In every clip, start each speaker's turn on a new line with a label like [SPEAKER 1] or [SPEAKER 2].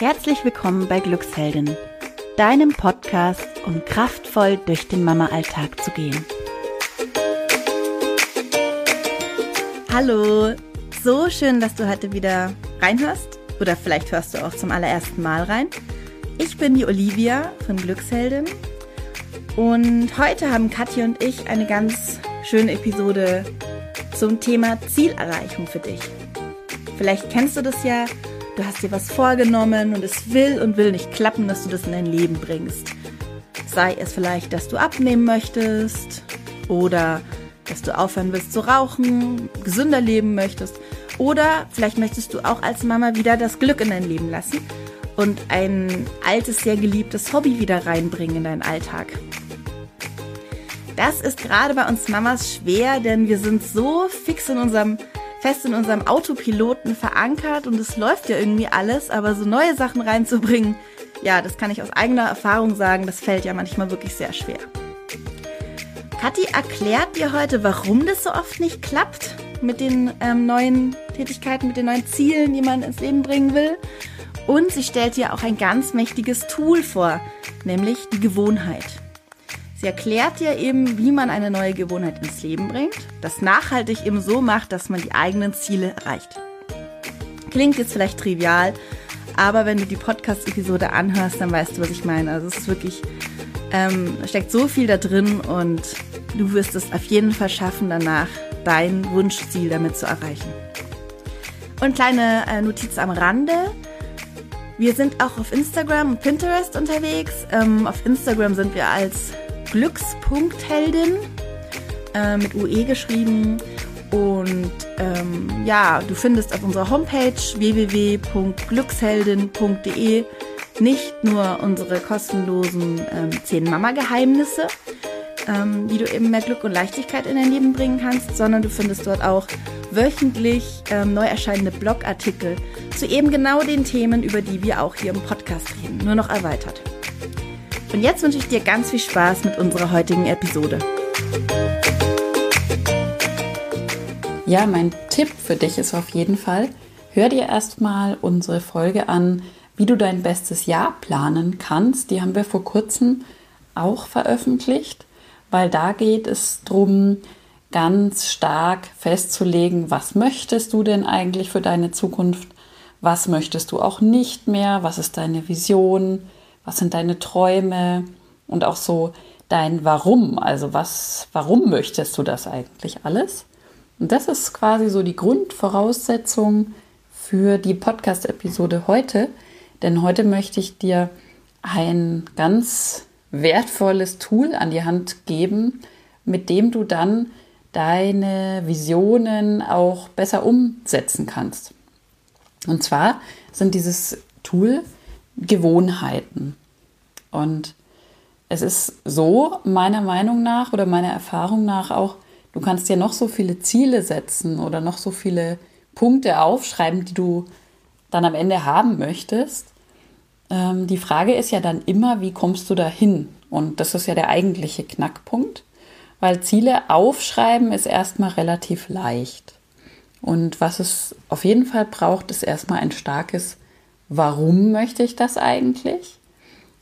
[SPEAKER 1] Herzlich willkommen bei Glücksheldin, deinem Podcast, um kraftvoll durch den Mama-Alltag zu gehen. Hallo, so schön, dass du heute wieder reinhörst oder vielleicht hörst du auch zum allerersten Mal rein. Ich bin die Olivia von Glücksheldin und heute haben Katja und ich eine ganz schöne Episode zum Thema Zielerreichung für dich. Vielleicht kennst du das ja, du hast dir was vorgenommen und es will und will nicht klappen, dass du das in dein Leben bringst. Sei es vielleicht, dass du abnehmen möchtest oder dass du aufhören willst zu rauchen, gesünder leben möchtest oder vielleicht möchtest du auch als Mama wieder das Glück in dein Leben lassen und ein altes, sehr geliebtes Hobby wieder reinbringen in deinen Alltag. Das ist gerade bei uns Mamas schwer, denn wir sind so fix in unserem fest in unserem Autopiloten verankert und es läuft ja irgendwie alles, aber so neue Sachen reinzubringen, ja, das kann ich aus eigener Erfahrung sagen, das fällt ja manchmal wirklich sehr schwer. Kathi erklärt dir heute, warum das so oft nicht klappt mit den ähm, neuen Tätigkeiten, mit den neuen Zielen, die man ins Leben bringen will. Und sie stellt dir auch ein ganz mächtiges Tool vor, nämlich die Gewohnheit. Sie erklärt dir eben, wie man eine neue Gewohnheit ins Leben bringt, das nachhaltig eben so macht, dass man die eigenen Ziele erreicht. Klingt jetzt vielleicht trivial, aber wenn du die Podcast-Episode anhörst, dann weißt du, was ich meine. Also es ist wirklich, ähm, steckt so viel da drin und du wirst es auf jeden Fall schaffen, danach dein Wunschziel damit zu erreichen. Und kleine äh, Notiz am Rande. Wir sind auch auf Instagram und Pinterest unterwegs. Ähm, auf Instagram sind wir als Glückspunktheldin äh, mit UE geschrieben. Und ähm, ja, du findest auf unserer Homepage www.glücksheldin.de nicht nur unsere kostenlosen ähm, 10 Mama-Geheimnisse, ähm, wie du eben mehr Glück und Leichtigkeit in dein Leben bringen kannst, sondern du findest dort auch wöchentlich ähm, neu erscheinende Blogartikel zu eben genau den Themen, über die wir auch hier im Podcast reden, nur noch erweitert. Und jetzt wünsche ich dir ganz viel Spaß mit unserer heutigen Episode.
[SPEAKER 2] Ja, mein Tipp für dich ist auf jeden Fall, hör dir erstmal unsere Folge an, wie du dein bestes Jahr planen kannst. Die haben wir vor kurzem auch veröffentlicht, weil da geht es darum, ganz stark festzulegen, was möchtest du denn eigentlich für deine Zukunft, was möchtest du auch nicht mehr, was ist deine Vision, was sind deine Träume und auch so dein Warum, also was, warum möchtest du das eigentlich alles? Und das ist quasi so die Grundvoraussetzung für die Podcast-Episode heute, denn heute möchte ich dir ein ganz wertvolles Tool an die Hand geben, mit dem du dann deine Visionen auch besser umsetzen kannst. Und zwar sind dieses Tool Gewohnheiten. Und es ist so, meiner Meinung nach oder meiner Erfahrung nach auch, du kannst dir noch so viele Ziele setzen oder noch so viele Punkte aufschreiben, die du dann am Ende haben möchtest. Ähm, die Frage ist ja dann immer, wie kommst du dahin? Und das ist ja der eigentliche Knackpunkt, weil Ziele aufschreiben ist erstmal relativ leicht. Und was es auf jeden Fall braucht, ist erstmal ein starkes warum möchte ich das eigentlich?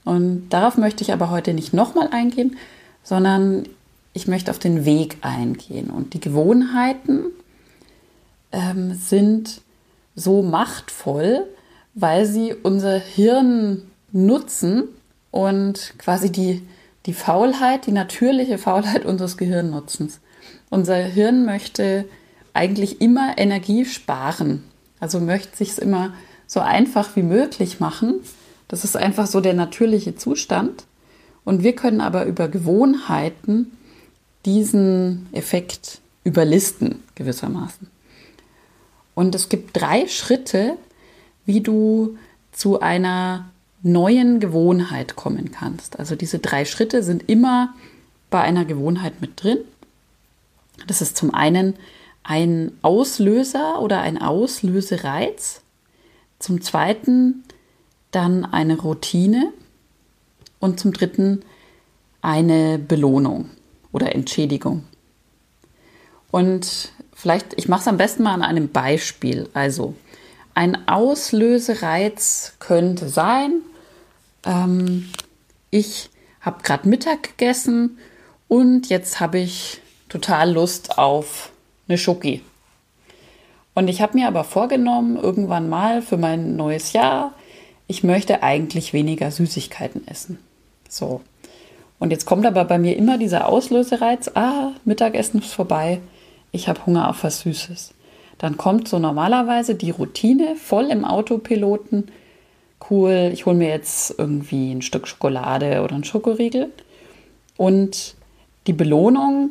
[SPEAKER 2] Und darauf möchte ich aber heute nicht nochmal eingehen, sondern ich möchte auf den Weg eingehen. Und die Gewohnheiten ähm, sind so machtvoll, weil sie unser Hirn nutzen und quasi die, die Faulheit, die natürliche Faulheit unseres Gehirnnutzens. Unser Hirn möchte eigentlich immer Energie sparen. Also möchte sich es immer so einfach wie möglich machen. Das ist einfach so der natürliche Zustand. Und wir können aber über Gewohnheiten diesen Effekt überlisten, gewissermaßen. Und es gibt drei Schritte, wie du zu einer neuen Gewohnheit kommen kannst. Also diese drei Schritte sind immer bei einer Gewohnheit mit drin. Das ist zum einen ein Auslöser oder ein Auslösereiz. Zum zweiten dann eine Routine und zum dritten eine Belohnung oder Entschädigung. Und vielleicht, ich mache es am besten mal an einem Beispiel. Also ein Auslösereiz könnte sein, ähm, ich habe gerade Mittag gegessen und jetzt habe ich total Lust auf eine Schoki. Und ich habe mir aber vorgenommen, irgendwann mal für mein neues Jahr, ich möchte eigentlich weniger Süßigkeiten essen. So. Und jetzt kommt aber bei mir immer dieser Auslösereiz, ah, Mittagessen ist vorbei, ich habe Hunger auf was Süßes. Dann kommt so normalerweise die Routine voll im Autopiloten, cool, ich hole mir jetzt irgendwie ein Stück Schokolade oder einen Schokoriegel. Und die Belohnung,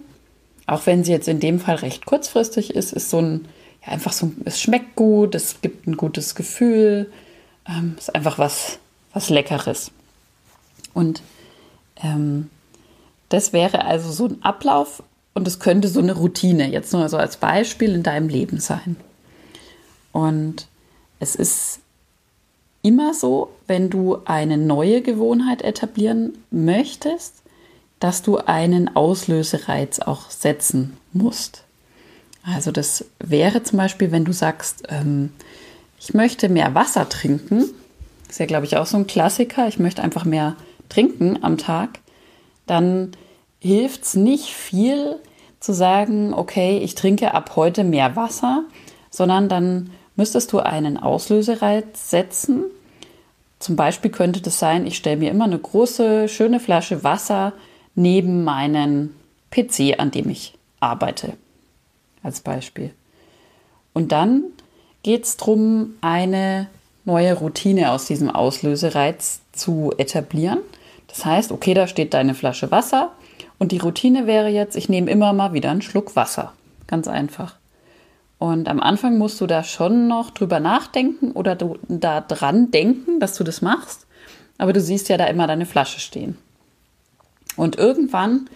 [SPEAKER 2] auch wenn sie jetzt in dem Fall recht kurzfristig ist, ist so ein, einfach so, es schmeckt gut, es gibt ein gutes Gefühl, ähm, ist einfach was, was Leckeres. Und ähm, das wäre also so ein Ablauf und es könnte so eine Routine, jetzt nur so als Beispiel in deinem Leben sein. Und es ist immer so, wenn du eine neue Gewohnheit etablieren möchtest, dass du einen Auslösereiz auch setzen musst. Also das wäre zum Beispiel, wenn du sagst, ähm, ich möchte mehr Wasser trinken. Ist ja, glaube ich, auch so ein Klassiker. Ich möchte einfach mehr trinken am Tag. Dann hilft es nicht viel zu sagen, okay, ich trinke ab heute mehr Wasser, sondern dann müsstest du einen Auslösereiz setzen. Zum Beispiel könnte das sein, ich stelle mir immer eine große, schöne Flasche Wasser neben meinen PC, an dem ich arbeite. Als Beispiel. Und dann geht es darum, eine neue Routine aus diesem Auslösereiz zu etablieren. Das heißt, okay, da steht deine Flasche Wasser und die Routine wäre jetzt, ich nehme immer mal wieder einen Schluck Wasser. Ganz einfach. Und am Anfang musst du da schon noch drüber nachdenken oder du da dran denken, dass du das machst. Aber du siehst ja da immer deine Flasche stehen. Und irgendwann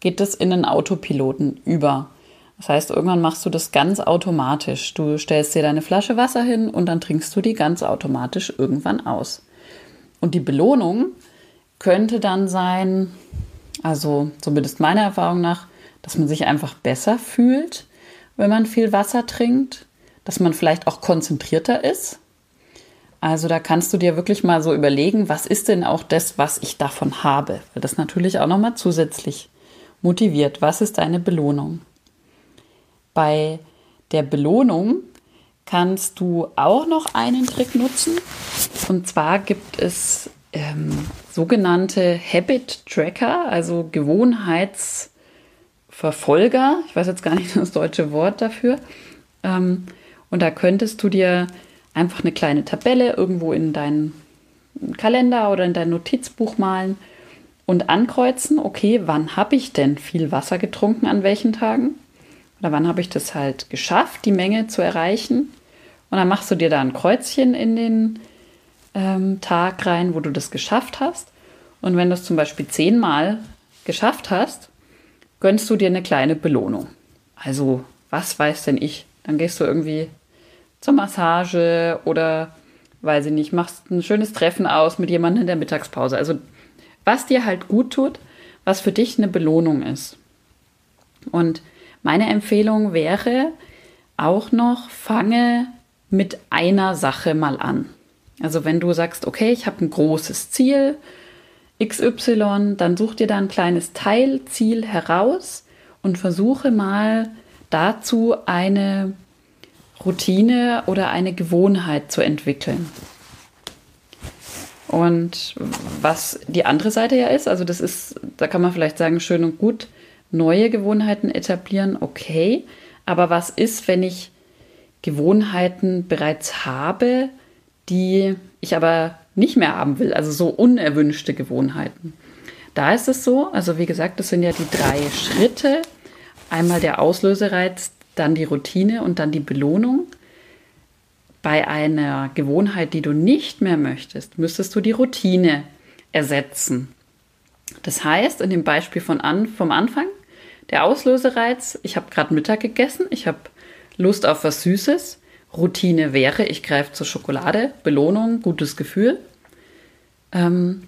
[SPEAKER 2] geht das in den Autopiloten über. Das heißt, irgendwann machst du das ganz automatisch. Du stellst dir deine Flasche Wasser hin und dann trinkst du die ganz automatisch irgendwann aus. Und die Belohnung könnte dann sein, also zumindest meiner Erfahrung nach, dass man sich einfach besser fühlt, wenn man viel Wasser trinkt, dass man vielleicht auch konzentrierter ist. Also da kannst du dir wirklich mal so überlegen, was ist denn auch das, was ich davon habe, weil das natürlich auch nochmal zusätzlich motiviert. Was ist deine Belohnung? Bei der Belohnung kannst du auch noch einen Trick nutzen. Und zwar gibt es ähm, sogenannte Habit Tracker, also Gewohnheitsverfolger. Ich weiß jetzt gar nicht das deutsche Wort dafür. Ähm, und da könntest du dir einfach eine kleine Tabelle irgendwo in deinen Kalender oder in dein Notizbuch malen und ankreuzen, okay, wann habe ich denn viel Wasser getrunken an welchen Tagen? Oder wann habe ich das halt geschafft, die Menge zu erreichen? Und dann machst du dir da ein Kreuzchen in den ähm, Tag rein, wo du das geschafft hast. Und wenn du es zum Beispiel zehnmal geschafft hast, gönnst du dir eine kleine Belohnung. Also, was weiß denn ich? Dann gehst du irgendwie zur Massage oder, weiß ich nicht, machst ein schönes Treffen aus mit jemandem in der Mittagspause. Also, was dir halt gut tut, was für dich eine Belohnung ist. Und meine Empfehlung wäre auch noch, fange mit einer Sache mal an. Also wenn du sagst, okay, ich habe ein großes Ziel, XY, dann such dir da ein kleines Teilziel heraus und versuche mal dazu eine Routine oder eine Gewohnheit zu entwickeln. Und was die andere Seite ja ist, also das ist, da kann man vielleicht sagen, schön und gut, neue Gewohnheiten etablieren, okay. Aber was ist, wenn ich Gewohnheiten bereits habe, die ich aber nicht mehr haben will, also so unerwünschte Gewohnheiten. Da ist es so, also wie gesagt, das sind ja die drei Schritte. Einmal der Auslösereiz, dann die Routine und dann die Belohnung. Bei einer Gewohnheit, die du nicht mehr möchtest, müsstest du die Routine ersetzen. Das heißt, in dem Beispiel von an, vom Anfang, der Auslösereiz, ich habe gerade Mittag gegessen, ich habe Lust auf was Süßes, Routine wäre, ich greife zur Schokolade, Belohnung, gutes Gefühl, ähm,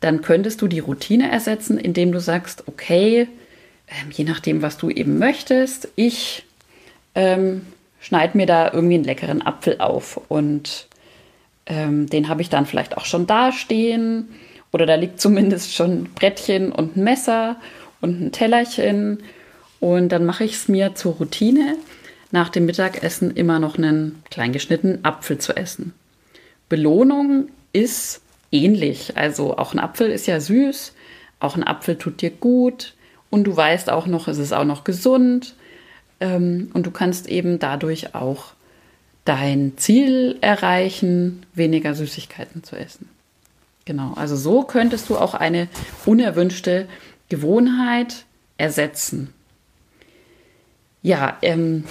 [SPEAKER 2] dann könntest du die Routine ersetzen, indem du sagst, okay, ähm, je nachdem, was du eben möchtest, ich ähm, schneide mir da irgendwie einen leckeren Apfel auf und ähm, den habe ich dann vielleicht auch schon dastehen oder da liegt zumindest schon ein Brettchen und ein Messer und ein Tellerchen und dann mache ich es mir zur Routine, nach dem Mittagessen immer noch einen kleingeschnittenen Apfel zu essen. Belohnung ist ähnlich. Also auch ein Apfel ist ja süß, auch ein Apfel tut dir gut und du weißt auch noch, es ist auch noch gesund ähm, und du kannst eben dadurch auch dein Ziel erreichen, weniger Süßigkeiten zu essen. Genau, also so könntest du auch eine unerwünschte Gewohnheit ersetzen. Ja, ähm,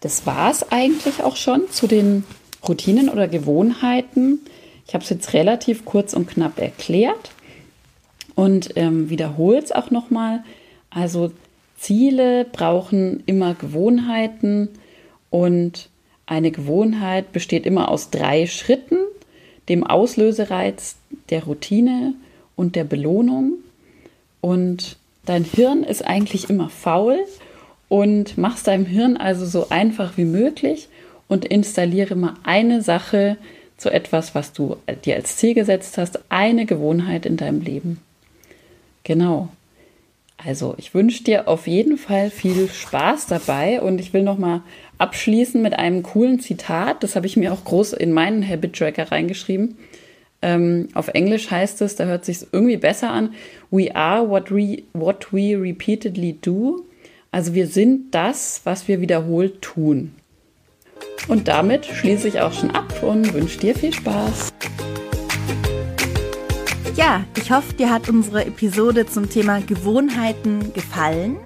[SPEAKER 2] das war es eigentlich auch schon zu den Routinen oder Gewohnheiten. Ich habe es jetzt relativ kurz und knapp erklärt und ähm, wiederhole es auch nochmal. Also Ziele brauchen immer Gewohnheiten und eine Gewohnheit besteht immer aus drei Schritten, dem Auslösereiz, der Routine und der Belohnung. Und dein Hirn ist eigentlich immer faul und machst deinem Hirn also so einfach wie möglich und installiere mal eine Sache, zu etwas, was du dir als Ziel gesetzt hast, eine Gewohnheit in deinem Leben. Genau. Also, ich wünsche dir auf jeden Fall viel Spaß dabei und ich will noch mal abschließen mit einem coolen Zitat. Das habe ich mir auch groß in meinen Habit Tracker reingeschrieben. Ähm, auf Englisch heißt es, da hört sich irgendwie besser an. We are what we, what we repeatedly do. Also wir sind das, was wir wiederholt tun. Und damit schließe ich auch schon ab und wünsche dir viel Spaß.
[SPEAKER 1] Ja, ich hoffe, dir hat unsere Episode zum Thema Gewohnheiten gefallen.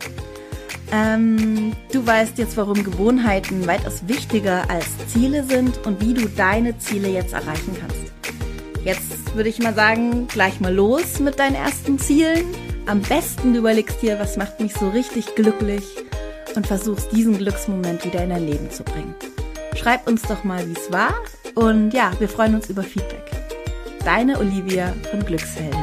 [SPEAKER 1] Ähm, du weißt jetzt, warum Gewohnheiten weitaus wichtiger als Ziele sind und wie du deine Ziele jetzt erreichen kannst. Jetzt würde ich mal sagen, gleich mal los mit deinen ersten Zielen. Am besten du überlegst dir, was macht mich so richtig glücklich und versuchst diesen Glücksmoment wieder in dein Leben zu bringen. Schreib uns doch mal, wie es war. Und ja, wir freuen uns über Feedback. Deine Olivia von Glückshelden.